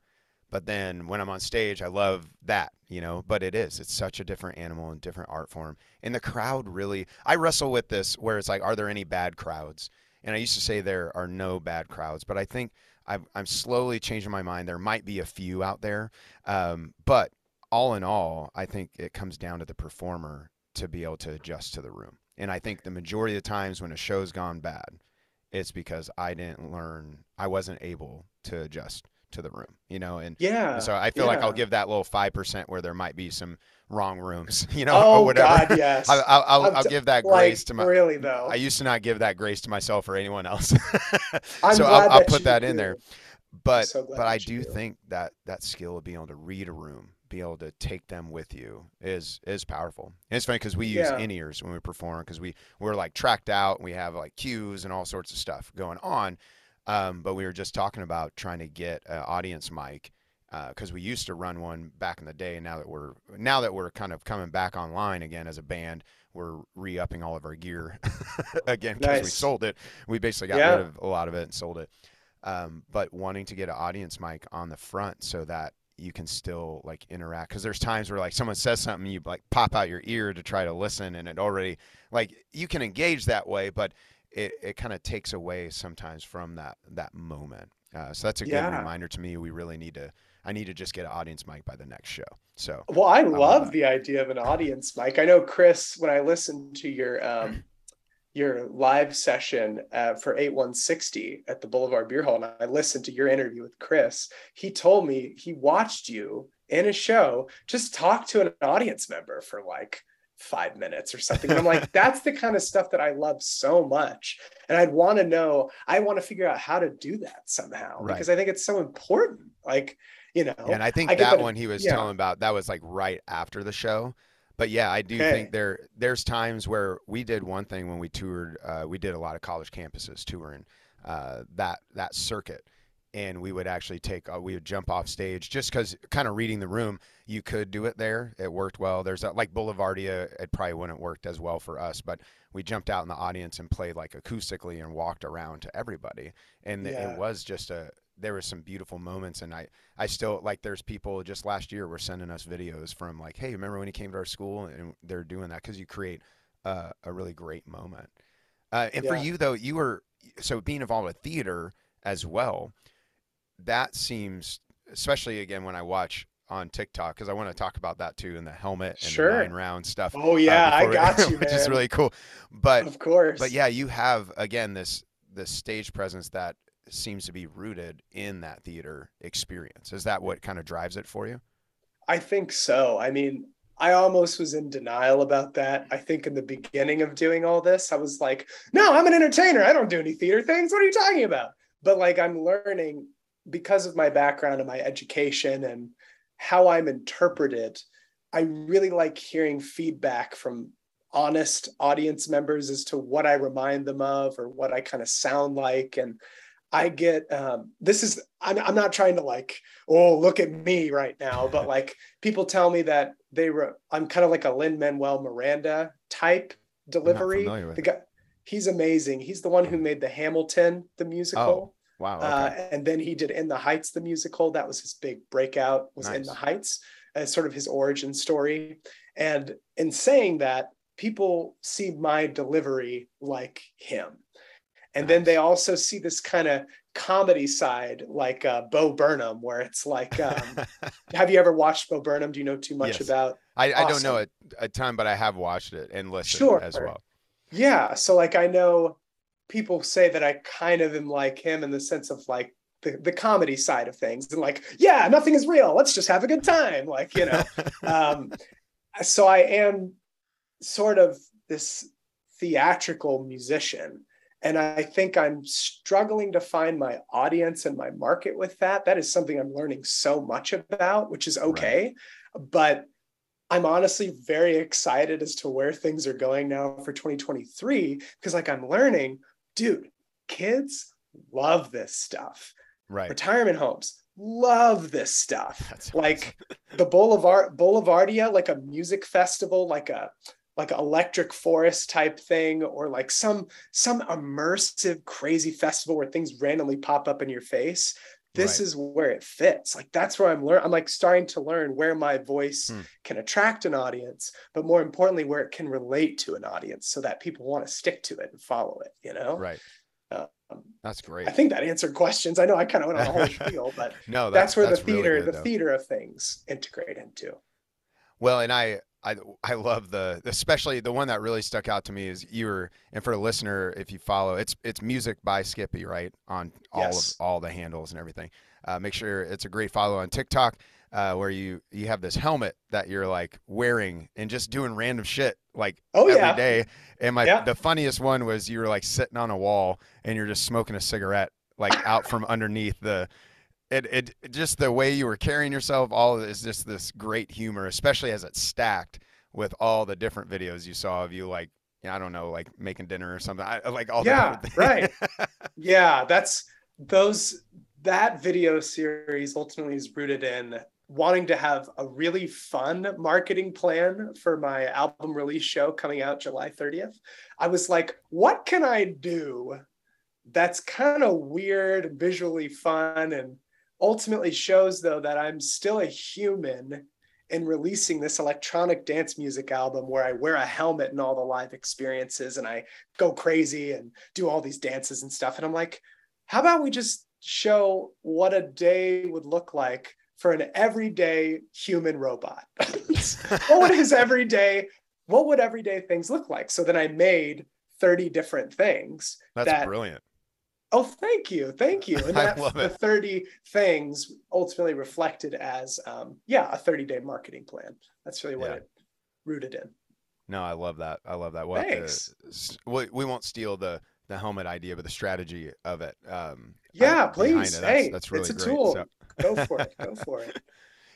But then when I'm on stage, I love that, you know, but it is. It's such a different animal and different art form. And the crowd really, I wrestle with this where it's like, are there any bad crowds? And I used to say there are no bad crowds, but I think I'm, I'm slowly changing my mind. There might be a few out there, um, but all in all, I think it comes down to the performer to be able to adjust to the room. And I think the majority of the times when a show's gone bad, it's because I didn't learn, I wasn't able to adjust to the room, you know? And yeah, and so I feel yeah. like I'll give that little 5% where there might be some wrong rooms, you know, oh, or whatever. God, yes. I, I'll, I'll, I'll, give that like, grace to my, really though. I used to not give that grace to myself or anyone else. I'm so I'll, I'll put that do. in there but so but I do do. think that that skill of being able to read a room, be able to take them with you is is powerful. And it's funny because we use Yeah. in ears when we perform because we we're like tracked out and we have like cues and all sorts of stuff going on. Um, but we were just talking about trying to get an audience mic because we used to run one back in the day. And now that we're now that we're kind of coming back online again as a band, we're re-upping all of our gear again because we sold it. We basically got Yeah. rid of a lot of it and sold it um, but wanting to get an audience mic on the front so that you can still like interact because there's times where like someone says something you like pop out your ear to try to listen and it already like you can engage that way but it, it kind of takes away sometimes from that that moment uh, so that's a Yeah. good reminder to me we really need to i need to just get an audience mic by the next show so Well, I love the idea of an audience, mic. I know Chris, when I listened to your um, your live session uh, for 8160 at the Boulevard Beer Hall, and I listened to your interview with Chris, he told me he watched you in a show just talk to an audience member for like five minutes or something. And I'm like, that's the kind of stuff that I love so much. And I'd want to know, I want to figure out how to do that somehow Right. because I think it's so important. Like, you know, and i think I that one he was yeah. telling about that was like right after the show but yeah i do Okay. think there there's times where we did one thing when we toured uh, we did a lot of college campuses touring uh, that that circuit and we would actually take uh, we would jump off stage just because kind of reading the room you could do it there it worked well there's a, like boulevardia it probably wouldn't have worked as well for us but we jumped out in the audience and played like acoustically and walked around to everybody and Yeah. it was just a there were some beautiful moments and i i still like there's people just last year were sending us videos from like hey remember when you came to our school? And they're doing that because you create uh, a really great moment. Uh, and for you though you were so being involved with theater as well that seems especially again when i watch on tiktok because i want to talk about that too in the helmet and Sure. the nine round stuff oh yeah, uh, I got you, which is really cool. But of course. but yeah, you have again this this stage presence that seems to be rooted in that theater experience. Is that what kind of drives it for you? I think so. I mean, I almost was in denial about that. I think in the beginning of doing all this, I was like, no, I'm an entertainer. I don't do any theater things. What are you talking about? But like, I'm learning because of my background and my education and how I'm interpreted. I really like hearing feedback from honest audience members as to what I remind them of or what I kind of sound like. And I get um, this is I'm, I'm not trying to like oh look at me right now, but like people tell me that they were I'm kind of like a Lin Manuel Miranda type delivery. The it. guy he's amazing. He's the one who made the Hamilton the musical. Oh, Wow. Uh, and then he did In the Heights, the musical. That was his big breakout. Was In the Heights, as sort of his origin story. And in saying that, people see my delivery like him. And then they also see this kind of comedy side, like uh, Bo Burnham, where it's like, um, have you ever watched Bo Burnham? Do you know too much Yes. about? I, I don't know a, awesome. a ton, but I have watched it and listened Sure. as well. Yeah. So like I know people say that I kind of am like him in the sense of like the, the comedy side of things and like, yeah, nothing is real. Let's just have a good time. Like, you know. um so I am sort of this theatrical musician. And I think I'm struggling to find my audience and my market with that. That is something I'm learning so much about, which is okay. But I'm honestly very excited as to where things are going now for 2023 because, like, I'm learning, dude, kids love this stuff. Right. Retirement homes love this stuff. That's Like the Boulevard Boulevardia, like a music festival, like a like electric forest type thing, or like some some immersive crazy festival where things randomly pop up in your face. This Right. is where it fits. Like that's where I'm learning. I'm like starting to learn where my voice Hmm. can attract an audience, but more importantly, where it can relate to an audience, so that people want to stick to it and follow it. You know, right. Um, That's great. I think that answered questions. I know I kind of went on a whole spiel, but no, that's, where the really theater, good, the though. theater of things integrate into. Well, and I, I, I love the, especially the one that really stuck out to me is you were, and for a listener, if you follow, it's it's music by Skippy, right, on all Yes. of all the handles and everything. Uh, make sure it's a great follow on TikTok, uh, where you you have this helmet that you're like wearing and just doing random shit like Oh every yeah, day. And my Yeah. the funniest one was you were like sitting on a wall and you're just smoking a cigarette like out from underneath the it, it just the way you were carrying yourself all is just this great humor especially as it's stacked with all the different videos you saw of you like I don't know like making dinner or something I, like all Yeah, right. yeah. That's those that video series ultimately is rooted in wanting to have a really fun marketing plan for my album release show coming out July 30th. I was like, what can I do that's kind of weird, visually fun, and ultimately shows though that I'm still a human in releasing this electronic dance music album where I wear a helmet and all the live experiences and I go crazy and do all these dances and stuff. And I'm like, how about we just show what a day would look like for an everyday human robot? what would his everyday, what would everyday things look like? So then I made 30 different things that's that brilliant Oh, thank you, thank you. And I that love the it. thirty things ultimately reflected as, um, yeah, a thirty-day marketing plan. That's really what Yeah. it rooted in. no I love that I love that we'll to Thanks. s- we, we won't steal the the helmet idea but the strategy of it um Yeah, uh, please. That's, Hey, that's really it's a great tool. So- Go for it. Go for it.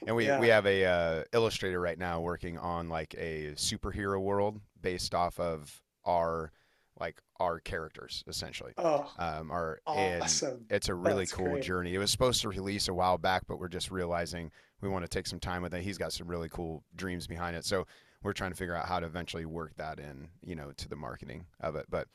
And we, Yeah. we have a uh, illustrator right now working on like a superhero world based off of our like our characters essentially. Oh, Um, and awesome. it's a really That's cool great. journey. It was supposed to release a while back, but we're just realizing we want to take some time with it. He's got some really cool dreams behind it, so we're trying to figure out how to eventually work that in, you know, to the marketing of it. But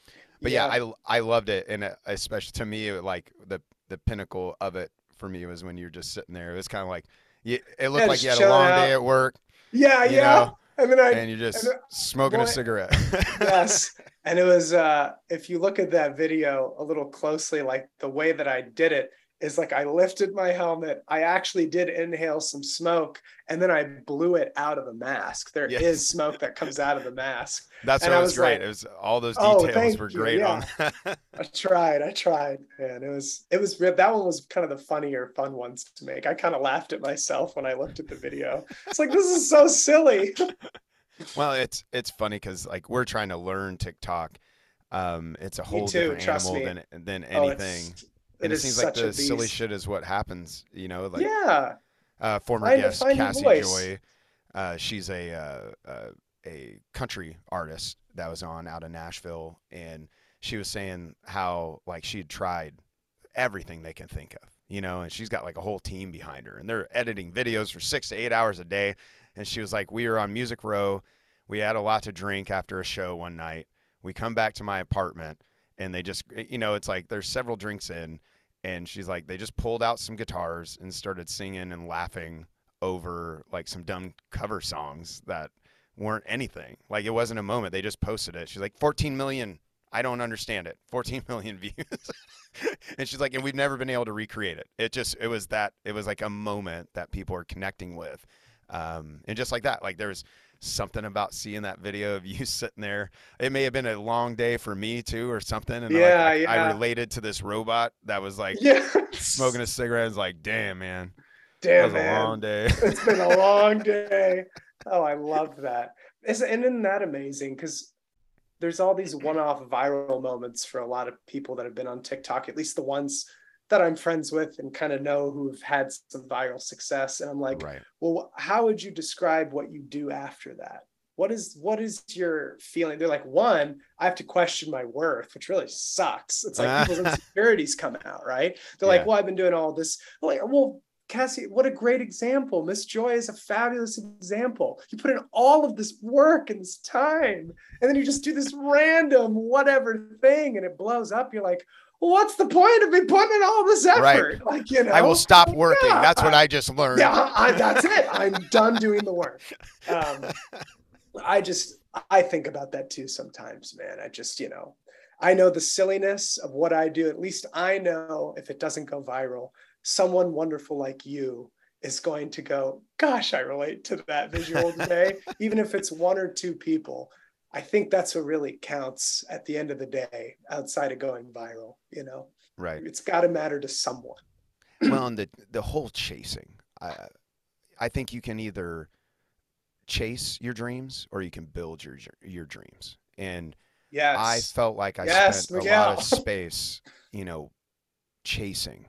but yeah, I I loved it, and uh, especially to me, it, like the the pinnacle of it for me was when you're just sitting there. It was kind of like you, it looked Yeah, like you had a long out. day at work, yeah, you yeah. know, and then I, and you're just and, smoking a cigarette. yes. And it was, uh, if you look at that video a little closely, like the way that I did it is like I lifted my helmet. I actually did inhale some smoke and then I blew it out of the mask. There is Yes. smoke that comes out of the mask. That's and what I was was great. like, it was all those "Oh, details thank were you, great yeah." on. I tried, I tried. And it was, it was real. That one was kind of the funnier, fun ones to make. I kind of laughed at myself when I looked at the video. It's like, this is so silly. Well, it's it's funny because like we're trying to learn TikTok. Um, it's a whole too, different animal me. than than Oh, anything. it's- and it, is seems like the silly shit is what happens. You know, like yeah. uh, former Find- guest find Cassie. Joy. Uh, she's a uh, uh, a country artist that was on out of Nashville, and she was saying how like she'd tried everything they can think of, you know, and she's got like a whole team behind her, and they're editing videos for six to eight hours a day. And she was like, we were on Music Row, we had a lot to drink after a show one night. We come back to my apartment, and they just, eh, you know, it's like there's several drinks in, and she's like, they just pulled out some guitars and started singing and laughing over like some dumb cover songs that weren't anything. Like it wasn't a moment. They just posted it. She's like, 14 million. I don't understand it. 14 million views. and she's like, and we've never been able to recreate it. It just, it was that, it was like a moment that people are connecting with. Um, and just like that, like there's something about seeing that video of you sitting there. It may have been a long day for me too, or something. And Yeah, like, I, I related to this robot that was like Yeah. smoking a cigarette. It's like, damn, man, Damn was a long day. it's been a long day. Oh, I love that. Is and isn't that amazing? Because there's all these one-off viral moments for a lot of people that have been on TikTok, at least the ones that I'm friends with and kind of know who've had some viral success. And I'm like, right. well, how would you describe what you do after that? What is what is your feeling? They're like, one, I have to question my worth, which really sucks. It's like people's insecurities come out, right? They're like, well, I've been doing all this. I'm like, well, Cassie, what a great example. Miss Joy is a fabulous example. You put in all of this work and this time, and then you just do this random whatever thing and it blows up. You're like, what's the point of me putting in all this Right. effort? Like, you know, I will stop working. Yeah. That's what I just learned. yeah, I, that's it. I'm done doing the work. Um, I just, I think about that too sometimes, man. I just, you know, I know the silliness of what I do. At least I know if it doesn't go viral, someone wonderful like you is going to go, gosh, I relate to that visual today, even if it's one or two people. I think that's what really counts at the end of the day, outside of going viral. You know, Right. it's got to matter to someone. well, and the the whole chasing. I I think you can either chase your dreams or you can build your your dreams. And Yes. I felt like I Yes, spent a lot of space, you know, chasing.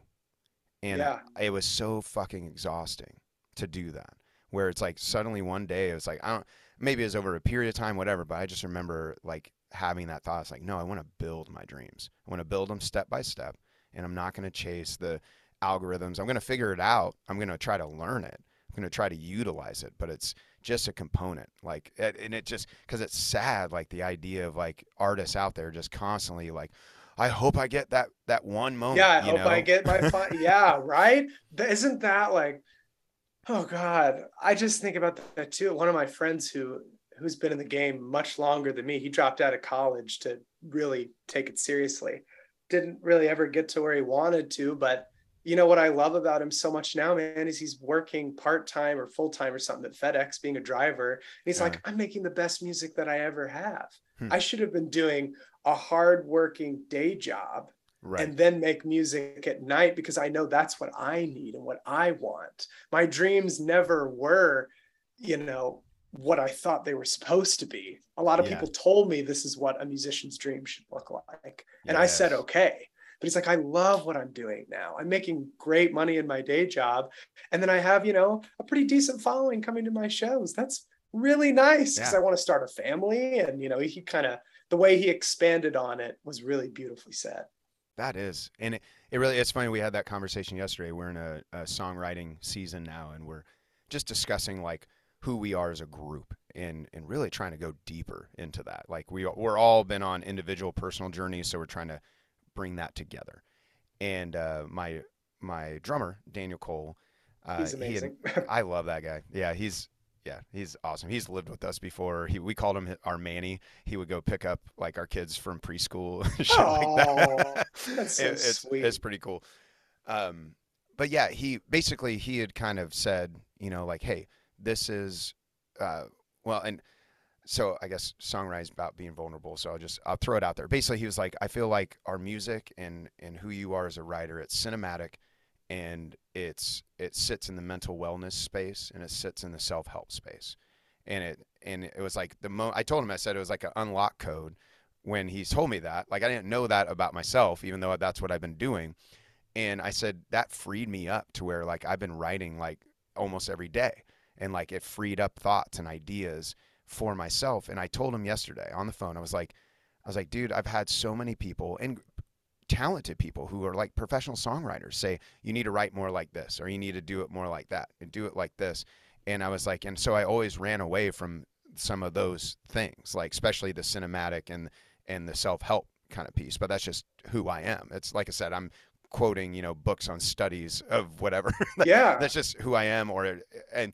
And Yeah. it was so fucking exhausting to do that. Where it's like suddenly one day it was like I don't maybe it was over a period of time, whatever, but I just remember like having that thought. It's like, no, I want to build my dreams. I want to build them step by step. And I'm not going to chase the algorithms. I'm going to figure it out. I'm going to try to learn it. I'm going to try to utilize it, but it's just a component. Like, and it just, cause it's sad, like the idea of like artists out there just constantly like, I hope I get that, that one moment. yeah, I hope I get my fun. yeah, right. Isn't that like, oh God, I just think about that too. One of my friends who who's been in the game much longer than me, he dropped out of college to really take it seriously. Didn't really ever get to where he wanted to, but you know what I love about him so much now, man, is he's working part time or full time or something at FedEx, being a driver. And he's Yeah. like, I'm making the best music that I ever have. Hmm. I should have been doing a hard working day job Right. and then make music at night because I know that's what I need and what I want. My dreams never were, you know, what I thought they were supposed to be. A lot of Yeah. people told me this is what a musician's dream should look like. And I said, okay. But he's like, I love what I'm doing now. I'm making great money in my day job. And then I have, you know, a pretty decent following coming to my shows. That's really nice because Yeah. I want to start a family. And, you know, he kind of, the way he expanded on it was really beautifully said. That is, and it, it really it's funny. We had that conversation yesterday. We're in a, a songwriting season now, and we're just discussing like who we are as a group, and and really trying to go deeper into that. Like we we're all been on individual personal journeys, so we're trying to bring that together. And uh, my my drummer Daniel Cole, uh, He's he had- amazing. I love that guy. Yeah, he's yeah, he's awesome. He's lived with us before. He we called him our Manny. He would go pick up like our kids from preschool, shit like that. That's so It- it's sweet. it's pretty cool. Um, but yeah, he basically he had kind of said, you know, like, hey, this is, uh, well, and so I guess songwriting is about being vulnerable. So I'll just I'll throw it out there. Basically, he was like, I feel like our music and and who you are as a writer, it's cinematic, and it's it sits in the mental wellness space and it sits in the self help space, and it and it was like the mo. I told him I said it was like an unlock code when he told me that. Like I didn't know that about myself, even though that's what I've been doing. And I said that freed me up to where like I've been writing like almost every day, and like it freed up thoughts and ideas for myself. And I told him yesterday on the phone, I was like, I was like, dude, I've had so many people and talented people who are like professional songwriters say you need to write more like this or you need to do it more like that and do it like this. And I was like, and so I always ran away from some of those things, like especially the cinematic and and the self help kind of piece. But that's just who I am. It's like I said, I'm quoting you know books on studies of whatever. Yeah. that's just who I am. Or and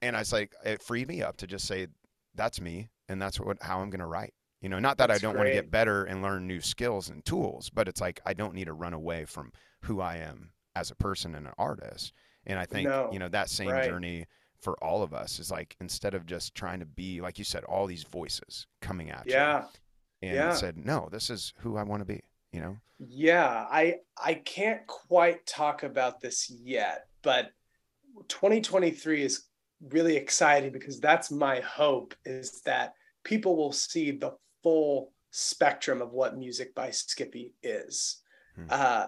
and I was like, it freed me up to just say, that's me, and that's what how I'm gonna write. You know, not that That's I don't want to get better and learn new skills and tools, but it's like I don't need to run away from who I am as a person and an artist. And I think No, you know that same right. journey for all of us is like instead of just trying to be like you said, all these voices coming at you Yeah. and Yeah. said, no, this is who I want to be. You know, Yeah, I I can't quite talk about this yet, but 2023 is really exciting because that's my hope is that people will see the full spectrum of what music by Skippy is. Hmm. Uh,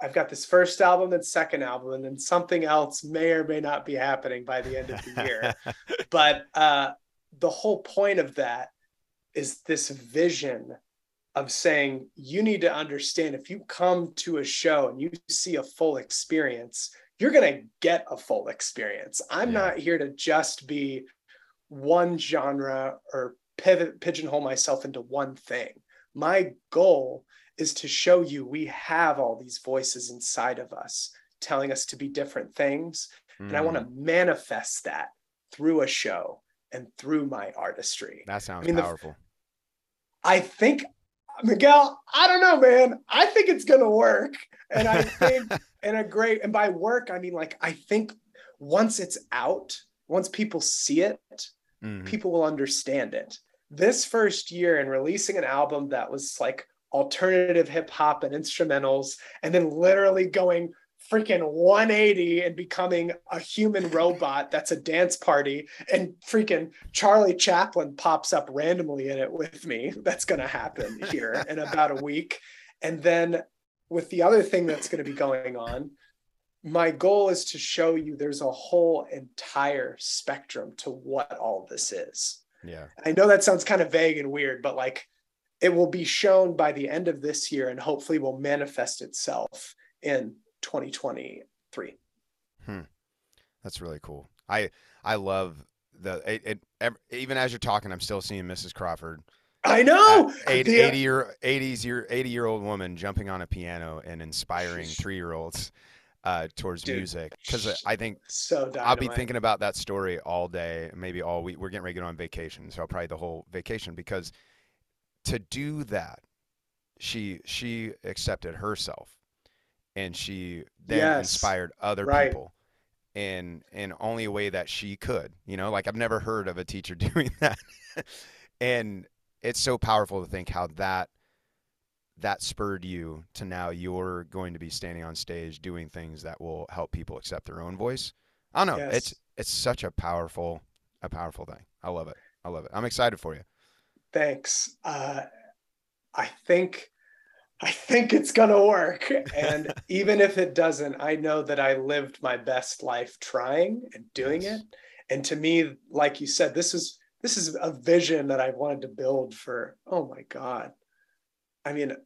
I've got this first album and second album, and then something else may or may not be happening by the end of the year. but uh, the whole point of that is this vision of saying you need to understand if you come to a show and you see a full experience you're going to get a full experience i'm Yeah. not here to just be one genre or pivot pigeonhole myself into one thing my goal is to show you we have all these voices inside of us telling us to be different things and i want Mm, to manifest that through a show and through my artistry That sounds mean, the- powerful. I think Miguel, I don't know, man. I think it's gonna work. And I think in a great and by work, I mean like I think once it's out, once people see it, Mhm. people will understand it. This first year in releasing an album that was like alternative hip hop and instrumentals, and then literally going freaking 180 and becoming a human robot that's a dance party, and freaking Charlie Chaplin pops up randomly in it with me. That's going to happen here in about a week. And then with the other thing that's going to be going on, my goal is to show you there's a whole entire spectrum to what all this is. Yeah. I know that sounds kind of vague and weird, but like it will be shown by the end of this year and hopefully will manifest itself in 2023. Hmm. That's really cool. I I love the it, it ev- even as you're talking, I'm still seeing Mrs. Crawford, I know. uh, 80, The- 80 year 80s year 80 year old woman jumping on a piano and inspiring three year olds uh, towards Dude. music. Because I think so dynamite. I'll be thinking about that story all day, maybe all week. We're getting ready to go on vacation, so probably the whole vacation because to do that, she she accepted herself, and she then Yes. inspired other Right. people, in in only a way that she could. You know, like I've never heard of a teacher doing that, and it's so powerful to think how that that spurred you to now you're going to be standing on stage doing things that will help people accept their own voice. I don't know. It's Yes. it's such a powerful a powerful thing. I love it. I love it. I'm excited for you. Thanks. Uh, I think I think it's gonna work. And even if it doesn't, I know that I lived my best life trying and doing Yes. it. And to me, like you said, this is this is a vision that I've wanted to build for oh my God. I mean,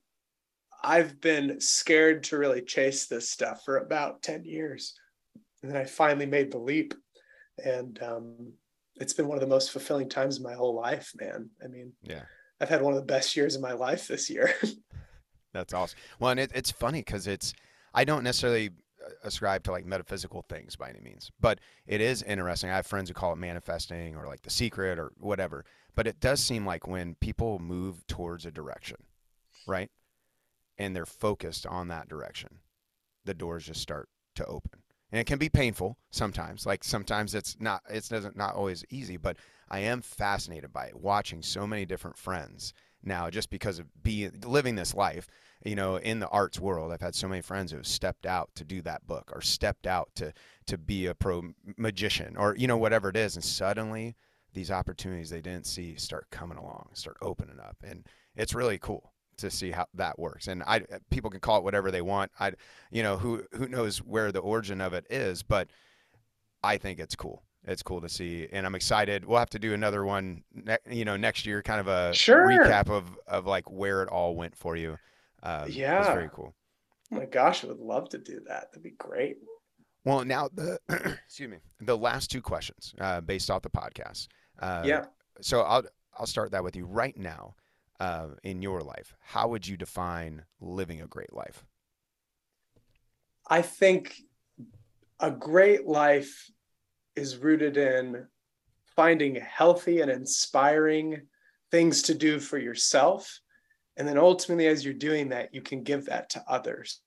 I've been scared to really chase this stuff for about 10 years. And then I finally made the leap. And um, it's been one of the most fulfilling times of my whole life, man. I mean, Yeah. I've had one of the best years of my life this year. That's awesome. Well, and it, it's funny because it's I don't necessarily uh, ascribe to like metaphysical things by any means, but it is interesting. I have friends who call it manifesting or like the secret or whatever. But it does seem like when people move towards a direction, right, and they're focused on that direction, the doors just start to open. And it can be painful sometimes. Like sometimes it's not it's doesn't not always easy, but I am fascinated by it, watching so many different friends now just because of being living this life you know in the arts world. I've had so many friends who have stepped out to do that book or stepped out to to be a pro magician or you know whatever it is. And suddenly these opportunities they didn't see start coming along start opening up. And it's really cool to see how that works and i people can call it whatever they want i you know who who knows where the origin of it is but i think it's cool it's cool to see and i'm excited we'll have to do another one ne- you know next year kind of a Sure. recap of of like where it all went for you um, it's Yeah. very cool oh my gosh, I would love to do that. That'd be great. well now the excuse me the last two questions uh, based off the podcast uh, yeah. so i'll i'll start that with you right now uh, in your life how would you define living a great life I think a great life is rooted in finding healthy and inspiring things to do for yourself. And then ultimately, as you're doing that, you can give that to others.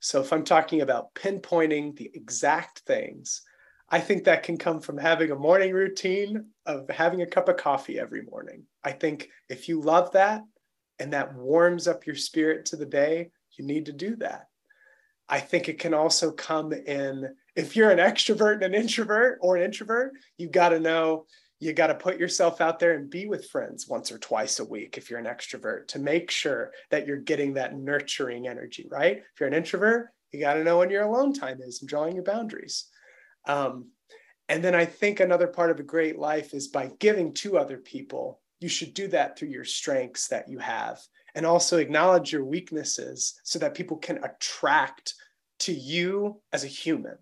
So if I'm talking about pinpointing the exact things, I think that can come from having a morning routine of having a cup of coffee every morning. I think if you love that and that warms up your spirit to the day, you need to do that. I think it can also come in if you're an extrovert and an introvert or an introvert, you got to know you got to put yourself out there and be with friends once or twice a week if you're an extrovert to make sure that you're getting that nurturing energy, right? If you're an introvert, you got to know when your alone time is and drawing your boundaries. Um, and then I think another part of a great life is by giving to other people. You should do that through your strengths that you have and also acknowledge your weaknesses so that people can attract to you as a human.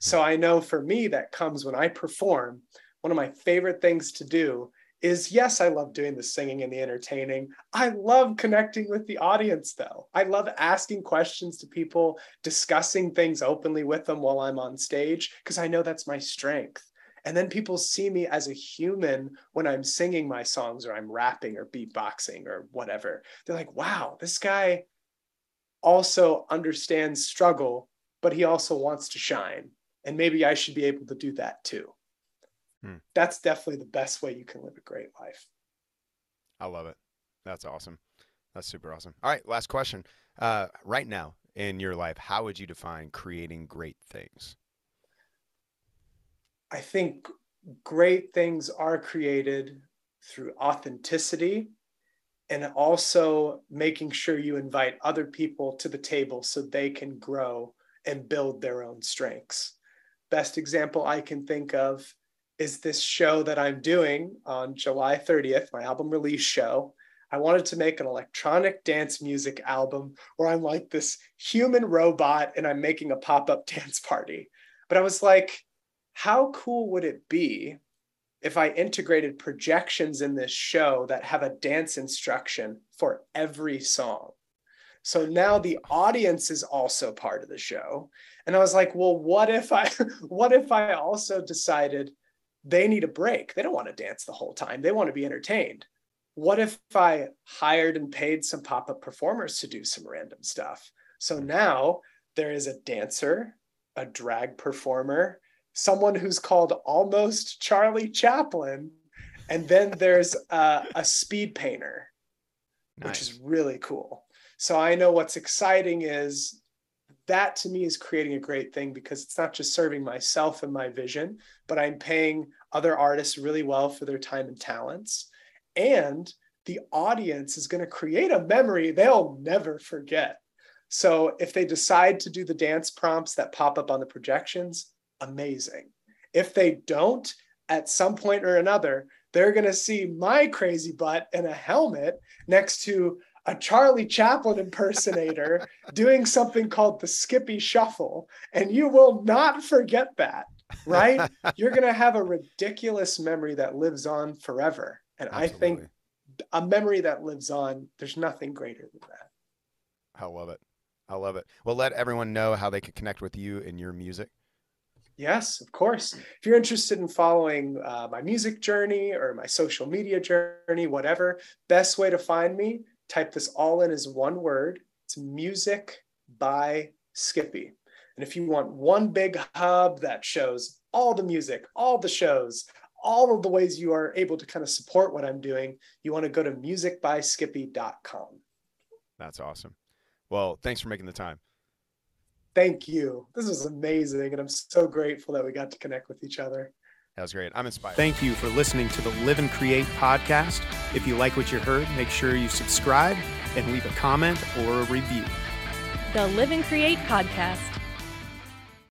So I know for me, that comes when I perform. One of my favorite things to do is yes, I love doing the singing and the entertaining. I love connecting with the audience, though. I love asking questions to people, discussing things openly with them while I'm on stage, because I know that's my strength. And then people see me as a human when I'm singing my songs or I'm rapping or beatboxing or whatever. They're like, wow, this guy also understands struggle, but he also wants to shine. And maybe I should be able to do that too. Hmm. That's definitely the best way you can live a great life. I love it. That's awesome. That's super awesome. All right, last question. Uh, right now in your life, how would you define creating great things? I think great things are created through authenticity and also making sure you invite other people to the table so they can grow and build their own strengths. Best example I can think of is this show that I'm doing on July 30th, my album release show. I wanted to make an electronic dance music album where I'm like this human robot and I'm making a pop up dance party. But I was like, how cool would it be if I integrated projections in this show that have a dance instruction for every song? So now the audience is also part of the show. And I was like, well, what if I what if I also decided they need a break? They don't want to dance the whole time. They want to be entertained. What if I hired and paid some pop-up performers to do some random stuff? So hmm. now there is a dancer, a drag performer, someone who's called almost Charlie Chaplin, and then there's a speed painter, nice. which is really cool. So I know what's exciting is that to me is creating a great thing because it's not just serving myself and my vision, but I'm paying other artists really well for their time and talents. And the audience is going to create a memory they'll never forget. So if they decide to do the dance prompts that pop up on the projections, amazing. If they don't, at some point or another, they're going to see my crazy butt in a helmet next to a Charlie Chaplin impersonator doing something called the Skippy Shuffle. And you will not forget that, right? You're going to have a ridiculous memory that lives on forever. And Absolutely. I think a memory that lives on, there's nothing greater than that. I love it. I love it. Well, let everyone know how they can connect with you and your music. Yes, of course. If you're interested in following uh, my music journey or my social media journey, whatever, best way to find me, type this all in as one word. It's music by Skippy. And if you want one big hub that shows all the music, all the shows, all of the ways you are able to kind of support what I'm doing, you want to go to musicbyskippy.com. That's awesome. Well, thanks for making the time. Thank you. This was amazing. And I'm so grateful that we got to connect with each other. That was great. I'm inspired. Thank you for listening to the Live and Create podcast. If you like what you heard, make sure you subscribe and leave a comment or a review. The Live and Create podcast